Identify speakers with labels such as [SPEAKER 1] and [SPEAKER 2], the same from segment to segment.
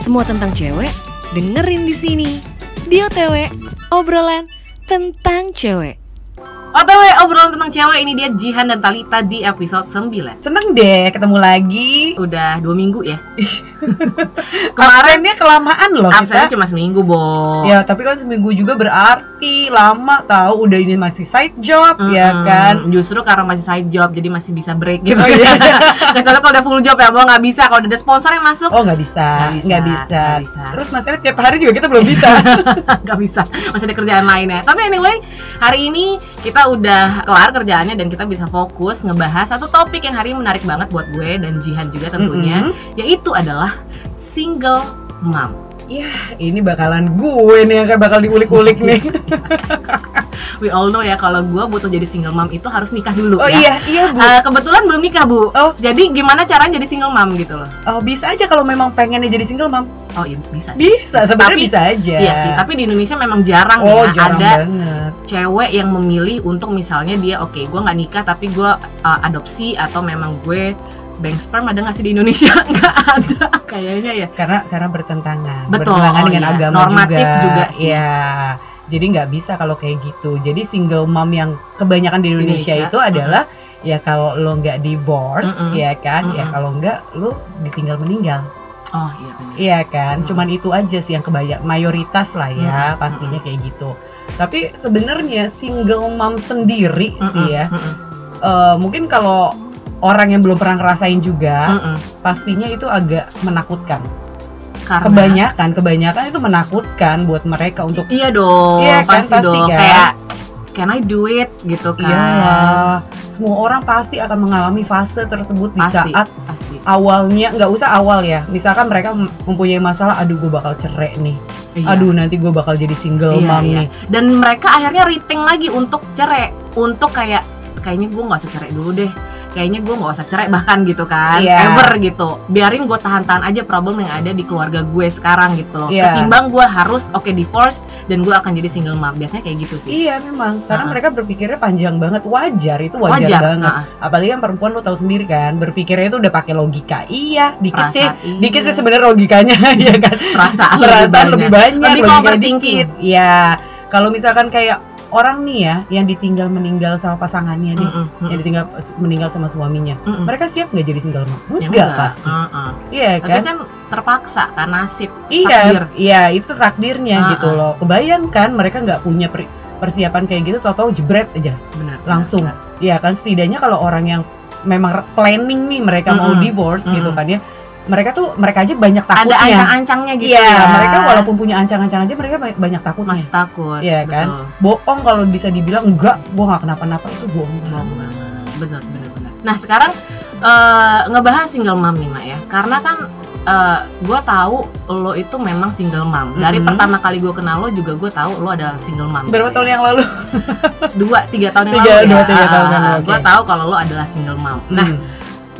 [SPEAKER 1] Semua tentang cewek dengerin di sini. Di OTW, obrolan tentang cewek.
[SPEAKER 2] OTW obrolan tentang cewek ini dia Jihan dan Talita di episode 9
[SPEAKER 3] Seneng deh ketemu lagi.
[SPEAKER 2] Udah dua minggu ya
[SPEAKER 3] Kemarin dia kelamaan loh
[SPEAKER 2] Absennya
[SPEAKER 3] kita.
[SPEAKER 2] cuma seminggu Bo
[SPEAKER 3] Ya tapi kan seminggu juga berarti lama tahu udah ini masih side job
[SPEAKER 2] Mm-mm.
[SPEAKER 3] ya kan.
[SPEAKER 2] Justru karena masih side job jadi masih bisa break gitu
[SPEAKER 3] Oh, iya.
[SPEAKER 2] Kecuali kalau udah full job ya Bo nggak bisa Kalau udah ada sponsor yang masuk
[SPEAKER 3] Oh nggak bisa,
[SPEAKER 2] Nggak bisa,
[SPEAKER 3] bisa.
[SPEAKER 2] nggak bisa.
[SPEAKER 3] Terus masalahnya tiap hari juga kita belum bisa.
[SPEAKER 2] nggak bisa masih ada kerjaan lainnya tapi anyway hari ini kita udah kelar kerjaannya dan kita bisa fokus ngebahas satu topik yang hari ini menarik banget buat gue dan Jihan juga tentunya
[SPEAKER 3] Mm-mm.
[SPEAKER 2] yaitu adalah single mom
[SPEAKER 3] Ya ini bakalan gue nih yang akan bakal diulik-ulik nih.
[SPEAKER 2] we all know ya kalau gue butuh jadi single mom itu harus nikah dulu
[SPEAKER 3] Oh
[SPEAKER 2] ya
[SPEAKER 3] iya iya bu.
[SPEAKER 2] Eh, kebetulan belum nikah bu
[SPEAKER 3] Oh.
[SPEAKER 2] jadi gimana caranya jadi single mom gitu loh
[SPEAKER 3] Oh, bisa aja kalau memang pengennya jadi single mom.
[SPEAKER 2] oh iya bisa
[SPEAKER 3] Bisa sebenarnya
[SPEAKER 2] Tapi-
[SPEAKER 3] bisa aja.
[SPEAKER 2] Iya sih, tapi di Indonesia memang jarang
[SPEAKER 3] oh
[SPEAKER 2] ya
[SPEAKER 3] jarang
[SPEAKER 2] ada
[SPEAKER 3] banget.
[SPEAKER 2] cewek yang memilih untuk misalnya dia oke gue nggak nikah tapi gue uh, adopsi atau memang gue bank sperm ada nggak sih di Indonesia nggak ada kayaknya ya
[SPEAKER 3] Karena karena bertentangan.
[SPEAKER 2] Betul,
[SPEAKER 3] Bertentangan
[SPEAKER 2] oh
[SPEAKER 3] dengan
[SPEAKER 2] iya.
[SPEAKER 3] agama
[SPEAKER 2] Normatif
[SPEAKER 3] juga.
[SPEAKER 2] juga sih.
[SPEAKER 3] Iya. Jadi nggak bisa kalau kayak gitu. Jadi single mom yang kebanyakan di Indonesia,
[SPEAKER 2] Indonesia,
[SPEAKER 3] itu adalah ya kalau lo nggak divorce,
[SPEAKER 2] Mm-mm.
[SPEAKER 3] ya kan? Ya
[SPEAKER 2] Mm-mm.
[SPEAKER 3] kalau nggak lo ditinggal meninggal.
[SPEAKER 2] oh iya benar
[SPEAKER 3] Iya kan?
[SPEAKER 2] Mm.
[SPEAKER 3] Cuman itu aja sih yang kebanyak mayoritas lah ya,
[SPEAKER 2] Mm-mm.
[SPEAKER 3] pastinya kayak gitu. Tapi sebenarnya single mom sendiri
[SPEAKER 2] Mm-mm,
[SPEAKER 3] sih ya,
[SPEAKER 2] mm-mm,
[SPEAKER 3] eh, mungkin kalau orang yang belum pernah ngerasain juga,
[SPEAKER 2] mm-mm.
[SPEAKER 3] pastinya itu agak menakutkan.
[SPEAKER 2] karena
[SPEAKER 3] Kebanyakan, kebanyakan itu menakutkan buat mereka untuk
[SPEAKER 2] iya dong
[SPEAKER 3] Iya kan,
[SPEAKER 2] pasti,
[SPEAKER 3] pasti
[SPEAKER 2] dong
[SPEAKER 3] kan.
[SPEAKER 2] kayak can I do it gitu kan
[SPEAKER 3] Iyalah, semua orang pasti akan mengalami fase tersebut di
[SPEAKER 2] pasti
[SPEAKER 3] saat
[SPEAKER 2] pasti
[SPEAKER 3] awalnya nggak usah awal ya. Misalkan mereka mem- mempunyai masalah, aduh gue bakal cerai nih,
[SPEAKER 2] Iya.
[SPEAKER 3] aduh nanti gue bakal jadi single
[SPEAKER 2] Iya,
[SPEAKER 3] mom
[SPEAKER 2] iya.
[SPEAKER 3] nih.
[SPEAKER 2] dan mereka akhirnya rating lagi untuk cerai untuk kayak kayaknya gue nggak usah cerai dulu deh kayaknya gue nggak usah cerai bahkan gitu kan
[SPEAKER 3] Iya.
[SPEAKER 2] ever gitu biarin gue tahan-tahan aja problem yang ada di keluarga gue sekarang gitu loh
[SPEAKER 3] Iya.
[SPEAKER 2] ketimbang gue harus oke divorce dan gue akan jadi single mom biasanya kayak gitu sih
[SPEAKER 3] Iya memang, karena
[SPEAKER 2] Nah.
[SPEAKER 3] mereka berpikirnya panjang banget, wajar itu wajar,
[SPEAKER 2] wajar
[SPEAKER 3] banget.
[SPEAKER 2] nah,
[SPEAKER 3] Apalagi yang perempuan lo tahu sendiri kan, berpikirnya itu udah pakai logika. Iya, dikit sih,
[SPEAKER 2] perasaan iya.
[SPEAKER 3] dikit sih sebenarnya logikanya, ya kan.
[SPEAKER 2] perasaan,
[SPEAKER 3] perasaan lebih banyak,
[SPEAKER 2] Lebih overthinking.
[SPEAKER 3] dikit. Iya. Kalau misalkan kayak orang nih ya yang ditinggal meninggal sama pasangannya nih,
[SPEAKER 2] Mm-mm, mm-mm.
[SPEAKER 3] yang ditinggal meninggal sama suaminya,
[SPEAKER 2] Mm-mm.
[SPEAKER 3] mereka siap nggak jadi single mom?
[SPEAKER 2] Ya
[SPEAKER 3] Enggak pasti.
[SPEAKER 2] uh-uh.
[SPEAKER 3] Iya
[SPEAKER 2] tapi
[SPEAKER 3] kan?
[SPEAKER 2] kan terpaksa kan nasib
[SPEAKER 3] Iya,
[SPEAKER 2] takdir.
[SPEAKER 3] iya itu takdirnya
[SPEAKER 2] Ah,
[SPEAKER 3] gitu
[SPEAKER 2] ah.
[SPEAKER 3] loh. Kebayangkan mereka nggak punya per- persiapan kayak gitu, tau-tau jebret aja.
[SPEAKER 2] benar
[SPEAKER 3] Langsung. Iya kan setidaknya kalau orang yang memang planning nih mereka mau
[SPEAKER 2] Mm-mm.
[SPEAKER 3] divorce
[SPEAKER 2] Mm-mm.
[SPEAKER 3] gitu kan ya. Mereka tuh mereka aja banyak
[SPEAKER 2] ada
[SPEAKER 3] takutnya.
[SPEAKER 2] ancang-ancangnya gitu
[SPEAKER 3] Iya,
[SPEAKER 2] ya
[SPEAKER 3] mereka walaupun punya ancang-ancang aja mereka ba- banyak takutnya.
[SPEAKER 2] masih takut
[SPEAKER 3] Iya kan? Bohong kalau bisa dibilang enggak, gua nggak kenapa-napa itu bohong.
[SPEAKER 2] Banget. bener bener bener nah sekarang eh, ngebahas single mom nih mak ya karena kan gue tahu lo itu memang single mom dari
[SPEAKER 3] Mhm.
[SPEAKER 2] pertama kali gue kenal lo juga gue tahu lo adalah single mom
[SPEAKER 3] Berapa tahun yang lalu?
[SPEAKER 2] dua tiga tahun yang
[SPEAKER 3] Tiga-
[SPEAKER 2] lalu
[SPEAKER 3] dua,
[SPEAKER 2] ya
[SPEAKER 3] tiga tahun yang lalu,
[SPEAKER 2] gue
[SPEAKER 3] oke.
[SPEAKER 2] tahu kalau lo adalah single mom nah
[SPEAKER 3] Hmm.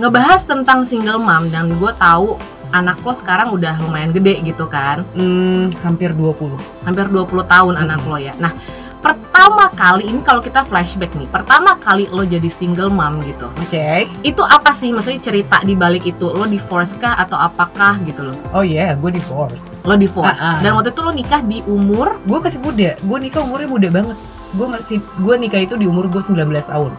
[SPEAKER 2] Ngebahas tentang single mom dan gue tahu anak lo sekarang udah lumayan gede gitu kan
[SPEAKER 3] Hmm, hampir 20.
[SPEAKER 2] hampir 20 tahun
[SPEAKER 3] Mhm.
[SPEAKER 2] anak lo ya nah pertama kali ini kalau kita flashback nih pertama kali lo jadi single mom gitu
[SPEAKER 3] Oke.
[SPEAKER 2] itu apa sih maksudnya cerita di balik itu lo divorce kah atau apakah gitu loh
[SPEAKER 3] Oh iya, gue divorce.
[SPEAKER 2] lo divorce
[SPEAKER 3] Ah, ah.
[SPEAKER 2] dan waktu itu lo nikah di umur
[SPEAKER 3] Gue masih muda. Gue nikah umurnya muda banget. Gue masih gue nikah itu di umur gue 19 tahun.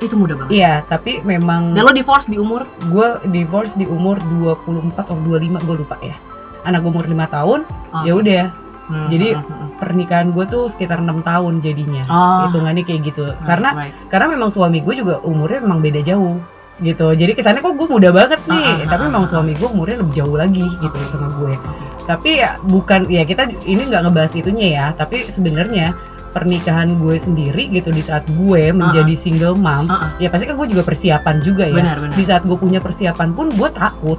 [SPEAKER 2] Itu muda banget
[SPEAKER 3] Iya, tapi memang
[SPEAKER 2] dan lo divorce di umur
[SPEAKER 3] gue divorce di umur 24 atau 25 gue lupa ya. Anak gue umur 5 tahun,
[SPEAKER 2] oh,
[SPEAKER 3] ya udah
[SPEAKER 2] hmm,
[SPEAKER 3] jadi-
[SPEAKER 2] hmm, hmm,
[SPEAKER 3] pernikahan gue tuh sekitar enam tahun jadinya.
[SPEAKER 2] Oh.
[SPEAKER 3] Hitungannya kayak gitu.
[SPEAKER 2] hmm.
[SPEAKER 3] Karena
[SPEAKER 2] Right.
[SPEAKER 3] karena memang suami gue juga umurnya memang beda jauh gitu. Jadi kesannya kok gue muda banget nih,
[SPEAKER 2] Ah, ah,
[SPEAKER 3] tapi
[SPEAKER 2] ah,
[SPEAKER 3] memang
[SPEAKER 2] ah.
[SPEAKER 3] suami gue umurnya lebih jauh lagi gitu sama gue. Tapi ya bukan ya kita ini nggak ngebahas itunya ya, tapi sebenarnya pernikahan gue sendiri gitu di saat gue menjadi single mom,
[SPEAKER 2] ah.
[SPEAKER 3] ya pasti kan gue juga persiapan juga ya.
[SPEAKER 2] benar benar
[SPEAKER 3] Di saat gue punya persiapan pun gue takut,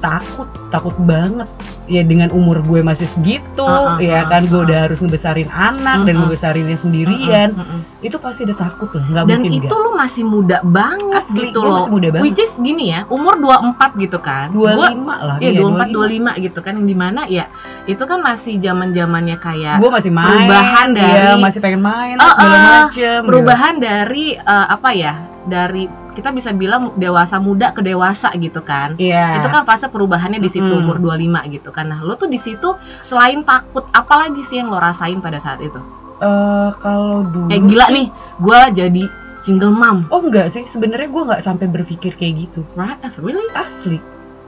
[SPEAKER 3] takut, takut banget. Ya dengan umur gue masih segitu,
[SPEAKER 2] Ah, ah,
[SPEAKER 3] ya
[SPEAKER 2] ah,
[SPEAKER 3] kan gue
[SPEAKER 2] ah.
[SPEAKER 3] udah harus ngebesarin anak dan
[SPEAKER 2] Mm-mm.
[SPEAKER 3] ngebesarinnya sendirian.
[SPEAKER 2] Mm, mm, mm, mm.
[SPEAKER 3] Itu pasti ada takut lah, nggak
[SPEAKER 2] dan
[SPEAKER 3] mungkin
[SPEAKER 2] itu
[SPEAKER 3] nggak.
[SPEAKER 2] lo masih muda banget
[SPEAKER 3] Asli,
[SPEAKER 2] gitu
[SPEAKER 3] gue
[SPEAKER 2] loh
[SPEAKER 3] masih muda banget.
[SPEAKER 2] which is gini ya umur 24 gitu kan
[SPEAKER 3] 25
[SPEAKER 2] Gua-
[SPEAKER 3] lah,
[SPEAKER 2] Iya,
[SPEAKER 3] iya,
[SPEAKER 2] 24 25 gitu kan yang di mana ya itu kan masih zaman-zamannya kayak
[SPEAKER 3] Gue masih main,
[SPEAKER 2] perubahan
[SPEAKER 3] iya,
[SPEAKER 2] dari-
[SPEAKER 3] masih pengen main, segala
[SPEAKER 2] oh,
[SPEAKER 3] macem.
[SPEAKER 2] perubahan dari eh, apa ya dari kita bisa bilang dewasa muda ke dewasa gitu kan.
[SPEAKER 3] Iya.
[SPEAKER 2] Itu kan fase perubahannya di situ
[SPEAKER 3] Mm-mm.
[SPEAKER 2] umur 25 gitu kan. Nah, lo tuh di situ selain takut apalagi sih yang lo rasain pada saat itu?
[SPEAKER 3] Eh, kalau dulu
[SPEAKER 2] Kayak gila nih, gua jadi single mom.
[SPEAKER 3] Oh enggak sih, sebenarnya gue nggak sampai berpikir kayak gitu.
[SPEAKER 2] Right? Really?
[SPEAKER 3] Asli.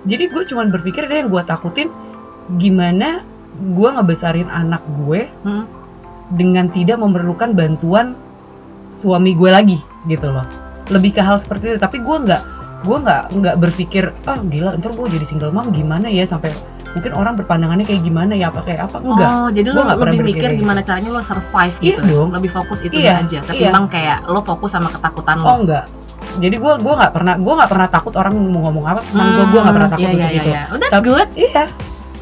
[SPEAKER 3] Jadi gue cuman berpikir deh yang gue takutin gimana gue ngebesarin anak gue
[SPEAKER 2] Hmm.
[SPEAKER 3] dengan tidak memerlukan bantuan suami gue lagi gitu loh. Lebih ke hal seperti itu. Tapi gue nggak gue nggak nggak berpikir ah gila ntar gue jadi single mom gimana ya sampai mungkin orang berpandangannya kayak gimana ya apa kayak apa enggak
[SPEAKER 2] Oh, jadi
[SPEAKER 3] Gua
[SPEAKER 2] lo
[SPEAKER 3] nggak pernah
[SPEAKER 2] lebih mikir gimana caranya lo survive
[SPEAKER 3] Iya
[SPEAKER 2] gitu. ya?
[SPEAKER 3] dong.
[SPEAKER 2] Lebih fokus itu
[SPEAKER 3] Iya,
[SPEAKER 2] aja ketimbang kayak lo fokus sama ketakutan lo.
[SPEAKER 3] oh enggak jadi gue gua nggak pernah gue nggak pernah takut orang mau ngomong apa tentang gue gue nggak pernah takut
[SPEAKER 2] iya,
[SPEAKER 3] untuk
[SPEAKER 2] iya,
[SPEAKER 3] itu
[SPEAKER 2] Iya, Oh, that's
[SPEAKER 3] Tapi-
[SPEAKER 2] good.
[SPEAKER 3] Iya,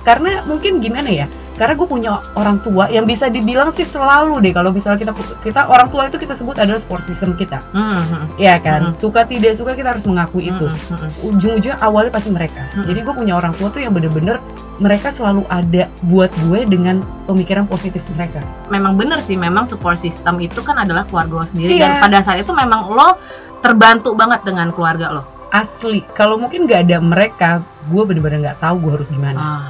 [SPEAKER 3] karena mungkin gimana ya? Karena gue punya orang tua yang bisa dibilang sih selalu deh kalau misalnya kita kita orang tua itu kita sebut adalah support system kita,
[SPEAKER 2] Hmm, hmm,
[SPEAKER 3] ya kan?
[SPEAKER 2] Mm.
[SPEAKER 3] Suka tidak suka kita harus mengakui itu.
[SPEAKER 2] hmm, hmm, hmm.
[SPEAKER 3] Ujung-ujungnya awalnya pasti mereka.
[SPEAKER 2] Mm.
[SPEAKER 3] Jadi gue punya orang tua tuh yang bener-bener mereka selalu ada buat gue dengan pemikiran positif mereka.
[SPEAKER 2] Memang bener sih, memang support system itu kan adalah keluarga lo sendiri
[SPEAKER 3] Iya.
[SPEAKER 2] dan pada saat itu memang lo terbantu banget dengan keluarga lo.
[SPEAKER 3] Asli, kalau mungkin nggak ada mereka, gue bener-bener nggak tahu gue harus gimana.
[SPEAKER 2] Ah,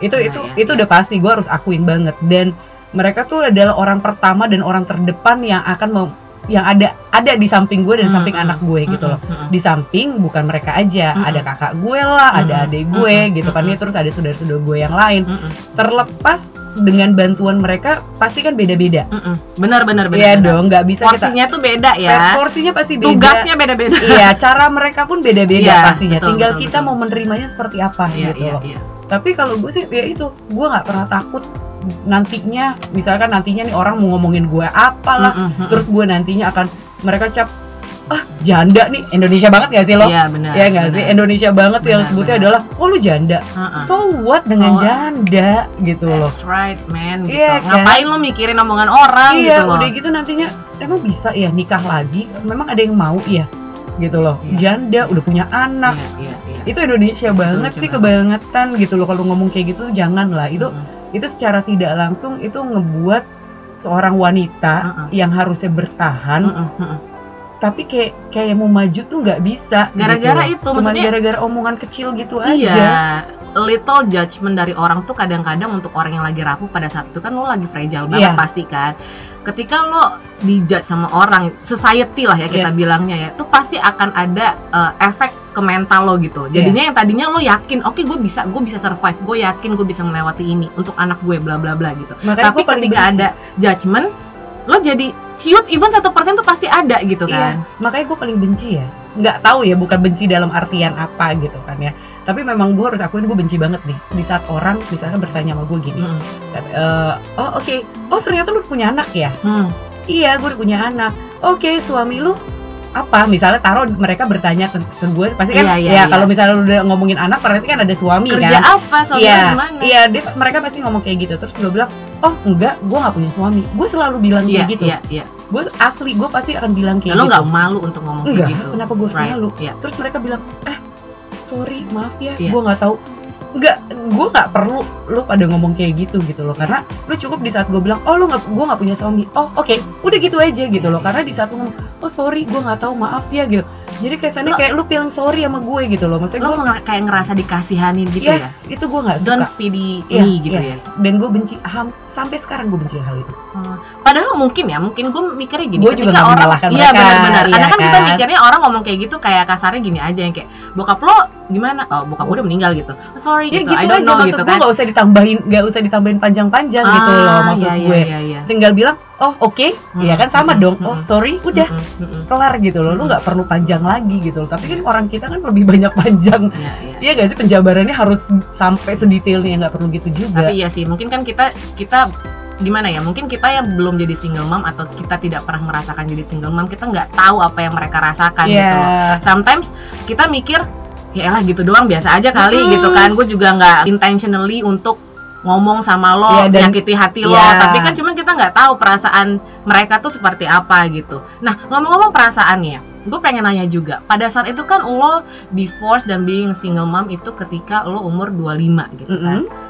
[SPEAKER 3] itu
[SPEAKER 2] Iya,
[SPEAKER 3] itu
[SPEAKER 2] iya,
[SPEAKER 3] itu udah pasti gue harus akuin banget dan mereka tuh adalah orang pertama dan orang terdepan yang akan mem- yang ada ada di samping gue dan
[SPEAKER 2] Hmm,
[SPEAKER 3] samping
[SPEAKER 2] hmm,
[SPEAKER 3] anak gue gitu
[SPEAKER 2] hmm,
[SPEAKER 3] loh
[SPEAKER 2] hmm, hmm.
[SPEAKER 3] di samping bukan mereka aja
[SPEAKER 2] Mm-mm.
[SPEAKER 3] ada kakak gue lah ada
[SPEAKER 2] Mm-mm.
[SPEAKER 3] adik gue
[SPEAKER 2] Mm-mm.
[SPEAKER 3] gitu kan ya
[SPEAKER 2] Mm-mm.
[SPEAKER 3] terus ada saudara-saudara gue yang lain
[SPEAKER 2] Hmm, hmm,
[SPEAKER 3] terlepas dengan bantuan mereka pasti kan beda-beda
[SPEAKER 2] hmm, hmm. Benar, benar, benar.
[SPEAKER 3] Iya dong nggak bisa kita
[SPEAKER 2] Porsinya tuh beda ya.
[SPEAKER 3] porsinya pasti beda
[SPEAKER 2] Tugasnya beda-beda.
[SPEAKER 3] iya cara mereka pun beda-beda
[SPEAKER 2] Iya,
[SPEAKER 3] pastinya
[SPEAKER 2] betul,
[SPEAKER 3] tinggal
[SPEAKER 2] betul,
[SPEAKER 3] kita
[SPEAKER 2] betul.
[SPEAKER 3] mau menerimanya seperti apa
[SPEAKER 2] Iya,
[SPEAKER 3] gitu
[SPEAKER 2] iya,
[SPEAKER 3] loh
[SPEAKER 2] iya.
[SPEAKER 3] Tapi kalau gue sih ya itu gue nggak pernah takut nantinya misalkan nantinya nih orang mau ngomongin gue apalah
[SPEAKER 2] Hmm, hmm,
[SPEAKER 3] terus gue nantinya akan mereka cap ah janda nih Indonesia banget gak sih lo
[SPEAKER 2] Iya, benar.
[SPEAKER 3] ya nggak sih. Indonesia banget tuh yang sebutnya
[SPEAKER 2] benar.
[SPEAKER 3] adalah oh lu janda
[SPEAKER 2] Heeh.
[SPEAKER 3] so what dengan
[SPEAKER 2] So-
[SPEAKER 3] janda gitu loh
[SPEAKER 2] That's right, man. Gitu.
[SPEAKER 3] Iya, kan?
[SPEAKER 2] Ngapain lo mikirin omongan orang
[SPEAKER 3] iya
[SPEAKER 2] gitu loh?
[SPEAKER 3] udah gitu nantinya emang bisa ya nikah lagi memang ada yang mau ya gitu loh
[SPEAKER 2] Iya.
[SPEAKER 3] janda udah punya anak
[SPEAKER 2] Iya, iya, iya.
[SPEAKER 3] itu Indonesia banget sih
[SPEAKER 2] banget.
[SPEAKER 3] kebangetan gitu loh kalau ngomong kayak gitu jangan lah itu
[SPEAKER 2] Mm-mm.
[SPEAKER 3] itu secara tidak langsung itu ngebuat seorang wanita
[SPEAKER 2] Mm-mm.
[SPEAKER 3] yang harusnya bertahan
[SPEAKER 2] Mm-mm, mm-mm.
[SPEAKER 3] tapi kayak kayak mau maju tuh nggak bisa
[SPEAKER 2] Gara-gara
[SPEAKER 3] gitu.
[SPEAKER 2] itu,
[SPEAKER 3] cuman
[SPEAKER 2] maksudnya-
[SPEAKER 3] gara-gara omongan kecil gitu aja
[SPEAKER 2] Iya, little judgment dari orang tuh kadang-kadang untuk orang yang lagi rapuh pada saat itu kan lo lagi fragile banget
[SPEAKER 3] Iya.
[SPEAKER 2] pasti kan. Ketika lo dijudge sama orang, society lah ya kita
[SPEAKER 3] Yes.
[SPEAKER 2] bilangnya ya, tuh pasti akan ada uh, efek ke mental lo gitu.
[SPEAKER 3] Iya.
[SPEAKER 2] Jadinya yang tadinya lo yakin, oke gue bisa, gue bisa survive, gue yakin gue bisa melewati ini untuk anak gue, bla bla bla gitu.
[SPEAKER 3] Makanya
[SPEAKER 2] Tapi ketika ada judgment, lo jadi ciut even satu persen tuh pasti ada gitu
[SPEAKER 3] Iya,
[SPEAKER 2] kan.
[SPEAKER 3] makanya gue paling benci ya nggak tahu ya bukan benci dalam artian apa gitu kan ya tapi memang gue harus akuin gue benci banget nih di saat orang misalnya bertanya sama gue gini
[SPEAKER 2] Hmm.
[SPEAKER 3] "Eh, oh oke oh ternyata lu punya anak ya
[SPEAKER 2] Hmm.
[SPEAKER 3] iya gue punya anak oke suami lu apa misalnya taruh mereka bertanya ke, ke gue pasti kan
[SPEAKER 2] Iya, iya,
[SPEAKER 3] ya
[SPEAKER 2] iya.
[SPEAKER 3] kalau misalnya lu udah ngomongin anak berarti kan ada suami
[SPEAKER 2] Kerja
[SPEAKER 3] kan
[SPEAKER 2] apa? Suami
[SPEAKER 3] iya
[SPEAKER 2] lo gimana?
[SPEAKER 3] iya dia mereka pasti ngomong kayak gitu terus gue bilang oh enggak gue nggak punya suami gue selalu bilang
[SPEAKER 2] Iya,
[SPEAKER 3] kayak gitu
[SPEAKER 2] iya, iya.
[SPEAKER 3] gue asli gue pasti akan bilang kayak
[SPEAKER 2] Ya, lo
[SPEAKER 3] gitu
[SPEAKER 2] nggak malu untuk ngomong
[SPEAKER 3] enggak
[SPEAKER 2] kayak gitu.
[SPEAKER 3] kenapa gue
[SPEAKER 2] Right,
[SPEAKER 3] malu
[SPEAKER 2] iya.
[SPEAKER 3] terus mereka bilang eh sorry maaf ya.
[SPEAKER 2] Iya.
[SPEAKER 3] gue nggak tahu. Nggak gue nggak perlu lu pada ngomong kayak gitu gitu loh. Karena lu cukup di saat gue bilang oh lu nggak gue nggak punya suami oh oke. Udah gitu aja gitu loh. Karena di saat lu ngomong oh sorry gue nggak tahu maaf ya gitu. Jadi kesannya
[SPEAKER 2] Lo-
[SPEAKER 3] kayak lu feeling sorry sama gue gitu loh. Maksudnya
[SPEAKER 2] Lo
[SPEAKER 3] gue
[SPEAKER 2] kayak ngerasa dikasihanin gitu
[SPEAKER 3] yes
[SPEAKER 2] ya.
[SPEAKER 3] itu gue nggak
[SPEAKER 2] Don't
[SPEAKER 3] suka.
[SPEAKER 2] pity
[SPEAKER 3] Iya,
[SPEAKER 2] me gitu
[SPEAKER 3] iya.
[SPEAKER 2] ya.
[SPEAKER 3] dan gue benci ham, sampai sekarang gue benci hal itu
[SPEAKER 2] Padahal mungkin ya, mungkin gue mikirnya gini.
[SPEAKER 3] Gue juga nggak
[SPEAKER 2] orang, iya benar-benar. Karena
[SPEAKER 3] iya
[SPEAKER 2] kan kita
[SPEAKER 3] kan?
[SPEAKER 2] mikirnya orang ngomong kayak gitu kayak kasarnya gini aja yang kayak bokap lo gimana? Oh bokap gue udah meninggal gitu. Oh, sorry
[SPEAKER 3] ya
[SPEAKER 2] gitu.
[SPEAKER 3] gitu
[SPEAKER 2] I don't
[SPEAKER 3] aja
[SPEAKER 2] know gitu kan.
[SPEAKER 3] nggak usah ditambahin nggak usah ditambahin panjang-panjang gitu
[SPEAKER 2] Ah,
[SPEAKER 3] loh maksud
[SPEAKER 2] iya, iya,
[SPEAKER 3] gue
[SPEAKER 2] Iya, iya.
[SPEAKER 3] tinggal bilang oh oke ya kan sama
[SPEAKER 2] Mm-mm,
[SPEAKER 3] dong oh
[SPEAKER 2] mm-mm.
[SPEAKER 3] sorry udah
[SPEAKER 2] Mm-mm, mm-mm.
[SPEAKER 3] kelar gitu loh lu nggak perlu panjang lagi gitu loh tapi kan orang kita kan lebih banyak panjang
[SPEAKER 2] Iya, iya.
[SPEAKER 3] Iya gak sih penjabarannya harus sampai sedetailnya nggak perlu gitu juga
[SPEAKER 2] Tapi iya sih, mungkin kan kita kita gimana ya? Mungkin kita yang belum jadi single mom atau kita tidak pernah merasakan jadi single mom, kita nggak tahu apa yang mereka rasakan gitu loh.
[SPEAKER 3] Iya
[SPEAKER 2] sometimes kita mikir ya elah gitu doang biasa aja kali
[SPEAKER 3] Mm-mm.
[SPEAKER 2] gitu kan gue juga nggak intentionally untuk ngomong sama lo
[SPEAKER 3] Iya, dan-
[SPEAKER 2] nyakiti hati lo
[SPEAKER 3] Iya.
[SPEAKER 2] tapi kan cuman kita nggak tahu perasaan mereka tuh seperti apa gitu nah ngomong-ngomong perasaannya gue pengen nanya juga pada saat itu kan lo divorce dan being single mom itu ketika lo umur 25 gitu kan
[SPEAKER 3] Mm-mm.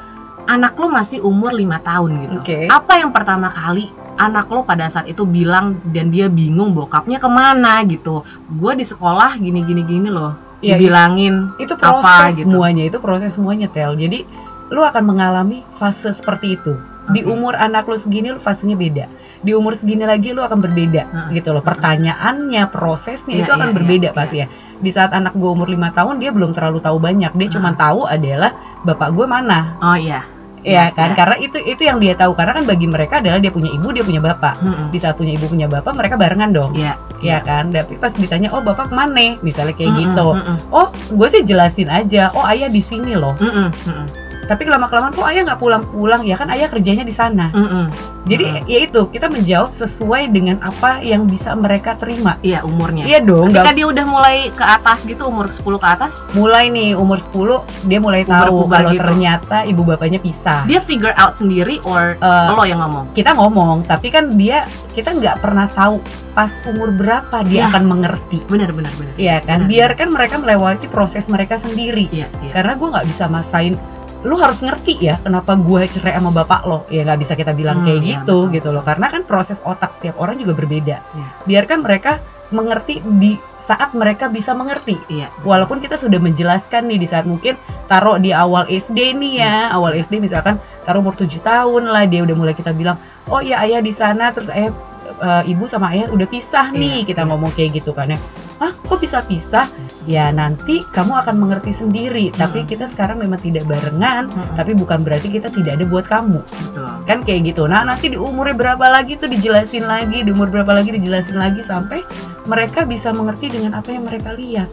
[SPEAKER 2] Anak lo masih umur lima tahun gitu.
[SPEAKER 3] Oke.
[SPEAKER 2] apa yang pertama kali anak lo pada saat itu bilang dan dia bingung bokapnya ke mana gitu? Gue di sekolah gini gini gini loh
[SPEAKER 3] Iya,
[SPEAKER 2] dibilangin
[SPEAKER 3] itu
[SPEAKER 2] apa
[SPEAKER 3] proses
[SPEAKER 2] gitu.
[SPEAKER 3] semuanya itu proses semuanya tel. Jadi lu akan mengalami fase seperti itu. Di
[SPEAKER 2] Oke.
[SPEAKER 3] umur anak lu segini lu fasenya beda. Di umur segini lagi lu akan berbeda
[SPEAKER 2] Heeh.
[SPEAKER 3] gitu loh. Pertanyaannya prosesnya
[SPEAKER 2] Iya,
[SPEAKER 3] itu akan
[SPEAKER 2] iya,
[SPEAKER 3] berbeda
[SPEAKER 2] iya,
[SPEAKER 3] pasti ya. Di saat anak gue umur lima tahun dia belum terlalu tahu banyak. Dia cuma tahu adalah bapak gue mana.
[SPEAKER 2] Oh iya
[SPEAKER 3] ya kan?
[SPEAKER 2] iya.
[SPEAKER 3] karena itu itu yang dia tahu. Karena kan bagi mereka adalah dia punya ibu dia punya bapak.
[SPEAKER 2] Mm-mm.
[SPEAKER 3] di saat punya ibu punya bapak mereka barengan dong.
[SPEAKER 2] Iya.
[SPEAKER 3] ya kan? Tapi pas ditanya oh bapak ke mana? Misalnya kayak
[SPEAKER 2] Mm-mm,
[SPEAKER 3] gitu.
[SPEAKER 2] mm-mm,
[SPEAKER 3] oh gue sih jelasin aja. Oh ayah di sini loh.
[SPEAKER 2] Mm-mm, mm-mm,
[SPEAKER 3] tapi lama kelamaan kok ayah nggak pulang pulang ya? Kan ayah kerjanya di sana.
[SPEAKER 2] Mm-mm.
[SPEAKER 3] jadi ya itu kita menjawab sesuai dengan apa yang bisa mereka terima.
[SPEAKER 2] Iya umurnya.
[SPEAKER 3] Iya dong
[SPEAKER 2] ketika
[SPEAKER 3] nggak
[SPEAKER 2] dia udah mulai ke atas gitu umur 10 ke atas?
[SPEAKER 3] Mulai nih umur 10 dia mulai tahu kalau
[SPEAKER 2] gitu.
[SPEAKER 3] ternyata ibu bapaknya pisah.
[SPEAKER 2] Dia figure out sendiri or
[SPEAKER 3] Eh,
[SPEAKER 2] lo yang ngomong?
[SPEAKER 3] kita ngomong tapi kan dia kita nggak pernah tahu pas umur berapa dia
[SPEAKER 2] Ya.
[SPEAKER 3] akan mengerti.
[SPEAKER 2] Benar benar benar.
[SPEAKER 3] Iya kan?
[SPEAKER 2] Benar.
[SPEAKER 3] biarkan mereka melewati proses mereka sendiri.
[SPEAKER 2] Iya iya.
[SPEAKER 3] Karena gue nggak bisa masain lu harus ngerti ya kenapa gue cerai sama bapak lo. Ya nggak bisa kita bilang
[SPEAKER 2] Hmm,
[SPEAKER 3] kayak
[SPEAKER 2] iya,
[SPEAKER 3] gitu
[SPEAKER 2] betul.
[SPEAKER 3] gitu loh. Karena kan proses otak setiap orang juga berbeda.
[SPEAKER 2] Iya.
[SPEAKER 3] biarkan mereka mengerti di saat mereka bisa mengerti.
[SPEAKER 2] Iya
[SPEAKER 3] walaupun kita sudah menjelaskan nih di saat mungkin taruh di awal SD nih ya awal SD misalkan taruh umur 7 tahun lah dia udah mulai kita bilang oh ya ayah di sana. Terus ayah eh, ibu sama ayah udah pisah nih
[SPEAKER 2] Iya,
[SPEAKER 3] kita
[SPEAKER 2] iya.
[SPEAKER 3] ngomong kayak gitu kan ya ah kok bisa pisah? Ya nanti kamu akan mengerti sendiri. Tapi
[SPEAKER 2] Mm.
[SPEAKER 3] kita sekarang memang tidak barengan
[SPEAKER 2] Mm-mm.
[SPEAKER 3] tapi bukan berarti kita tidak ada buat kamu.
[SPEAKER 2] Betul.
[SPEAKER 3] Kan kayak gitu. Nah nanti di umurnya berapa lagi tuh dijelasin lagi di umur berapa lagi dijelasin lagi sampai mereka bisa mengerti dengan apa yang mereka lihat.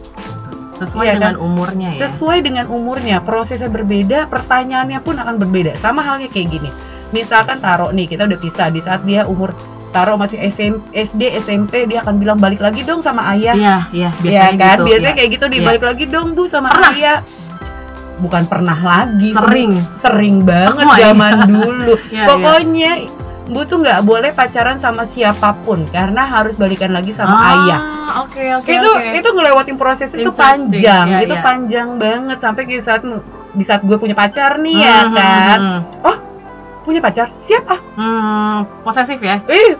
[SPEAKER 2] Sesuai
[SPEAKER 3] Iya,
[SPEAKER 2] dengan umurnya ya.
[SPEAKER 3] Sesuai dengan umurnya. Prosesnya berbeda pertanyaannya pun akan berbeda. Sama halnya kayak gini. Misalkan taruh nih kita udah pisah. Di saat dia umur taruh masih SM, SD SMP dia akan bilang balik lagi dong sama ayah
[SPEAKER 2] iya iya
[SPEAKER 3] Iya
[SPEAKER 2] biasanya
[SPEAKER 3] kan
[SPEAKER 2] gitu
[SPEAKER 3] biasanya
[SPEAKER 2] iya.
[SPEAKER 3] kayak gitu nih
[SPEAKER 2] Iya.
[SPEAKER 3] balik lagi dong bu sama
[SPEAKER 2] Pernah.
[SPEAKER 3] ayah bukan pernah lagi
[SPEAKER 2] sering
[SPEAKER 3] sering banget
[SPEAKER 2] Oh, iya.
[SPEAKER 3] zaman dulu
[SPEAKER 2] Iya,
[SPEAKER 3] pokoknya Bu tuh nggak boleh pacaran sama siapa pun karena harus balikan lagi sama
[SPEAKER 2] Ah,
[SPEAKER 3] ayah.
[SPEAKER 2] oke oke
[SPEAKER 3] itu
[SPEAKER 2] oke.
[SPEAKER 3] itu ngelewatin proses itu panjang,
[SPEAKER 2] Iya,
[SPEAKER 3] itu
[SPEAKER 2] iya.
[SPEAKER 3] panjang banget sampai di saat di saat gue punya pacar nih ya
[SPEAKER 2] Hmm,
[SPEAKER 3] kan,
[SPEAKER 2] hmm,
[SPEAKER 3] punya pacar? Siap ah,
[SPEAKER 2] hmm, posesif ya.
[SPEAKER 3] Eh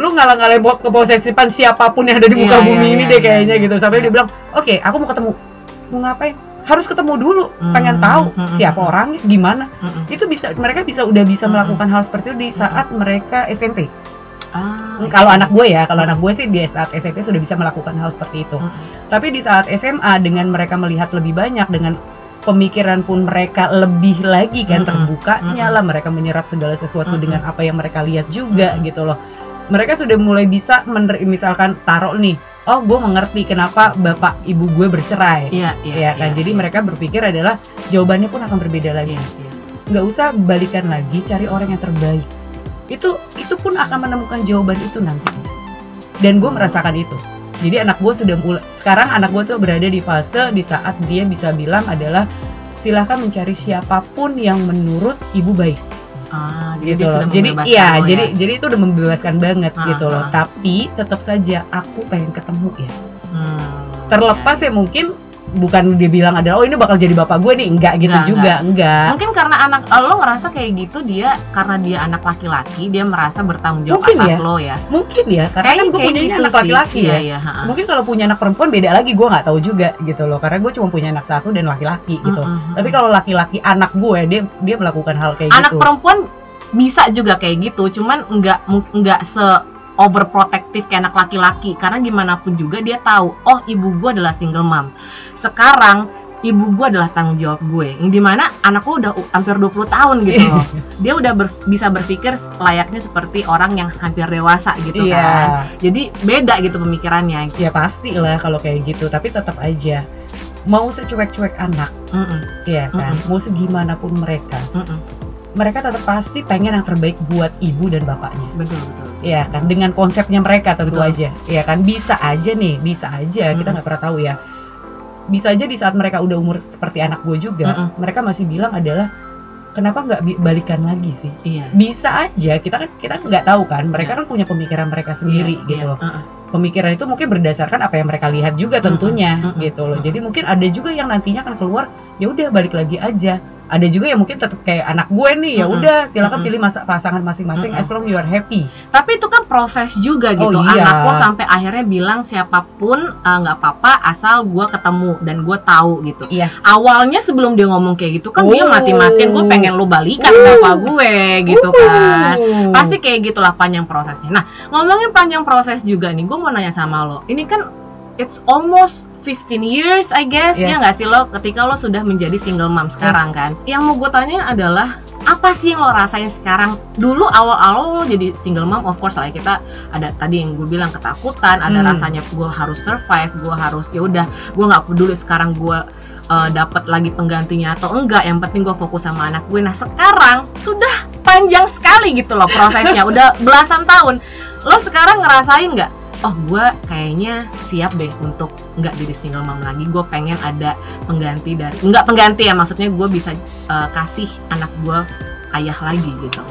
[SPEAKER 3] lu ngalah-ngalahin buat keposesifan siapa pun yang ada di
[SPEAKER 2] Iya,
[SPEAKER 3] muka
[SPEAKER 2] iya,
[SPEAKER 3] bumi ini
[SPEAKER 2] iya,
[SPEAKER 3] deh
[SPEAKER 2] iya,
[SPEAKER 3] kayaknya
[SPEAKER 2] iya.
[SPEAKER 3] gitu. Sampai
[SPEAKER 2] Iya.
[SPEAKER 3] dia bilang oke aku mau ketemu. Mau ngapain? Harus ketemu dulu. Pengen
[SPEAKER 2] Hmm,
[SPEAKER 3] tahu
[SPEAKER 2] hmm,
[SPEAKER 3] siapa
[SPEAKER 2] hmm.
[SPEAKER 3] orangnya gimana.
[SPEAKER 2] Mm-mm.
[SPEAKER 3] itu bisa mereka bisa udah bisa
[SPEAKER 2] Hmm.
[SPEAKER 3] melakukan hal seperti itu di saat mereka SMP
[SPEAKER 2] ah,
[SPEAKER 3] kalau anak gue ya kalau anak gue sih di saat SMP sudah bisa melakukan hal seperti itu. Tapi di saat SMA dengan mereka melihat lebih banyak dengan pemikiran pun mereka lebih lagi kan
[SPEAKER 2] Mm-mm.
[SPEAKER 3] terbukanya
[SPEAKER 2] Mm-mm.
[SPEAKER 3] lah mereka menyerap segala sesuatu
[SPEAKER 2] Mm-mm.
[SPEAKER 3] dengan apa yang mereka lihat juga
[SPEAKER 2] Mm-mm.
[SPEAKER 3] gitu loh mereka sudah mulai bisa misalkan taruh nih oh gue mengerti kenapa bapak ibu gue bercerai
[SPEAKER 2] iya iya
[SPEAKER 3] ya kan jadi mereka berpikir adalah jawabannya pun akan berbeda lagi
[SPEAKER 2] iya, iya.
[SPEAKER 3] nggak usah balikan lagi cari orang yang terbaik itu itu pun akan menemukan jawaban itu nanti dan gue merasakan itu jadi anak gue sudah mulai sekarang anak gue tuh berada di fase di saat dia bisa bilang adalah silahkan mencari siapa pun yang menurut ibu baik.
[SPEAKER 2] Ah jadi
[SPEAKER 3] gitu loh. jadi iya
[SPEAKER 2] lo
[SPEAKER 3] jadi
[SPEAKER 2] ya.
[SPEAKER 3] jadi itu udah membebaskan banget
[SPEAKER 2] Ah,
[SPEAKER 3] gitu loh.
[SPEAKER 2] ah.
[SPEAKER 3] tapi tetap saja aku pengen ketemu ya.
[SPEAKER 2] Hmm,
[SPEAKER 3] terlepas ya mungkin bukan dia bilang adalah oh ini bakal jadi bapak gue nih. Enggak gitu
[SPEAKER 2] Enggak,
[SPEAKER 3] juga enggak.
[SPEAKER 2] mungkin karena anak eh, lo ngerasa kayak gitu dia karena dia anak laki-laki dia merasa bertanggung jawab
[SPEAKER 3] Mungkin
[SPEAKER 2] atas
[SPEAKER 3] ya.
[SPEAKER 2] lo ya.
[SPEAKER 3] Mungkin ya karena kan gue
[SPEAKER 2] kayak
[SPEAKER 3] punya
[SPEAKER 2] gitu
[SPEAKER 3] anak laki-laki
[SPEAKER 2] iya,
[SPEAKER 3] ya.
[SPEAKER 2] iya, ha-ha.
[SPEAKER 3] mungkin kalau punya anak perempuan beda lagi gue nggak tahu juga gitu loh. Karena gue cuma punya anak satu dan laki-laki gitu.
[SPEAKER 2] Mm-mm.
[SPEAKER 3] tapi kalau laki-laki anak gue dia dia melakukan hal kayak
[SPEAKER 2] anak
[SPEAKER 3] gitu.
[SPEAKER 2] perempuan bisa juga kayak gitu cuman nggak nggak se overprotective kayak anak laki-laki. Karena gimana pun juga dia tahu oh ibu gue adalah single mom. Sekarang ibu gue adalah tanggung jawab gue. Yang di mana anak lo udah hampir 20 tahun gitu loh. Dia udah ber- bisa berpikir layaknya seperti orang yang hampir dewasa gitu kan.
[SPEAKER 3] Iya
[SPEAKER 2] jadi beda gitu pemikirannya.
[SPEAKER 3] Ya pasti lah kalau kayak gitu. Tapi tetap aja mau secuek-cuek anak
[SPEAKER 2] Mm-mm,
[SPEAKER 3] ya kan? Mau segimana pun mereka
[SPEAKER 2] mm-mm.
[SPEAKER 3] Mereka tetap pasti pengen yang terbaik buat ibu dan bapaknya
[SPEAKER 2] betul betul
[SPEAKER 3] ya kan dengan konsepnya mereka tentu
[SPEAKER 2] Betul.
[SPEAKER 3] aja ya kan bisa aja nih bisa aja kita
[SPEAKER 2] Mm-mm.
[SPEAKER 3] nggak pernah tahu ya bisa aja di saat mereka udah umur seperti anak gue juga
[SPEAKER 2] Mm-mm.
[SPEAKER 3] mereka masih bilang adalah kenapa nggak balikan lagi sih
[SPEAKER 2] iya
[SPEAKER 3] bisa aja kita kan kita nggak tahu kan mereka
[SPEAKER 2] Iya.
[SPEAKER 3] kan punya pemikiran mereka sendiri
[SPEAKER 2] Iya,
[SPEAKER 3] gitu
[SPEAKER 2] iya,
[SPEAKER 3] loh
[SPEAKER 2] uh-uh.
[SPEAKER 3] Pemikiran itu mungkin berdasarkan apa yang mereka lihat juga tentunya
[SPEAKER 2] Mm-mm, mm-mm,
[SPEAKER 3] gitu loh jadi mungkin ada juga yang nantinya akan keluar ya udah balik lagi aja ada juga yang mungkin tetap kayak anak gue nih ya udah silakan pilih masa pasangan masing-masing
[SPEAKER 2] Mm-mm.
[SPEAKER 3] as long you are happy
[SPEAKER 2] Tapi itu kan proses juga gitu.
[SPEAKER 3] Oh, iya.
[SPEAKER 2] Anak lo sampai akhirnya bilang siapa pun eh, nggak apa-apa asal gua ketemu dan gua tahu gitu.
[SPEAKER 3] yes
[SPEAKER 2] Awalnya sebelum dia ngomong kayak gitu kan dia
[SPEAKER 3] Oh.
[SPEAKER 2] mati-matiin gue pengen lo balikan
[SPEAKER 3] Uh.
[SPEAKER 2] sama gue gitu kan.
[SPEAKER 3] Uh.
[SPEAKER 2] Pasti kayak gitulah panjang prosesnya. Nah, ngomongin panjang proses juga nih, gue mau nanya sama lo. Ini kan it's almost 15 years I guess
[SPEAKER 3] Yes.
[SPEAKER 2] ya nggak sih lo ketika lo sudah menjadi single mom sekarang kan. Yang mau gue tanyain adalah apa sih yang lo rasain sekarang? Dulu awal-awal lo jadi single mom, of course lah ya, kita ada tadi yang gue bilang ketakutan, ada
[SPEAKER 3] Hmm.
[SPEAKER 2] rasanya gue harus survive, gue harus ya udah, gue nggak peduli sekarang gue uh, dapat lagi penggantinya atau enggak. Yang penting gue fokus sama anak gue. Nah sekarang sudah panjang sekali gitu loh prosesnya, udah belasan tahun. Lo sekarang ngerasain nggak? Oh gue kayaknya siap deh untuk nggak jadi single mom lagi. Gue pengen ada pengganti dari, nggak pengganti ya maksudnya gue bisa uh, kasih anak gue ayah lagi gitu.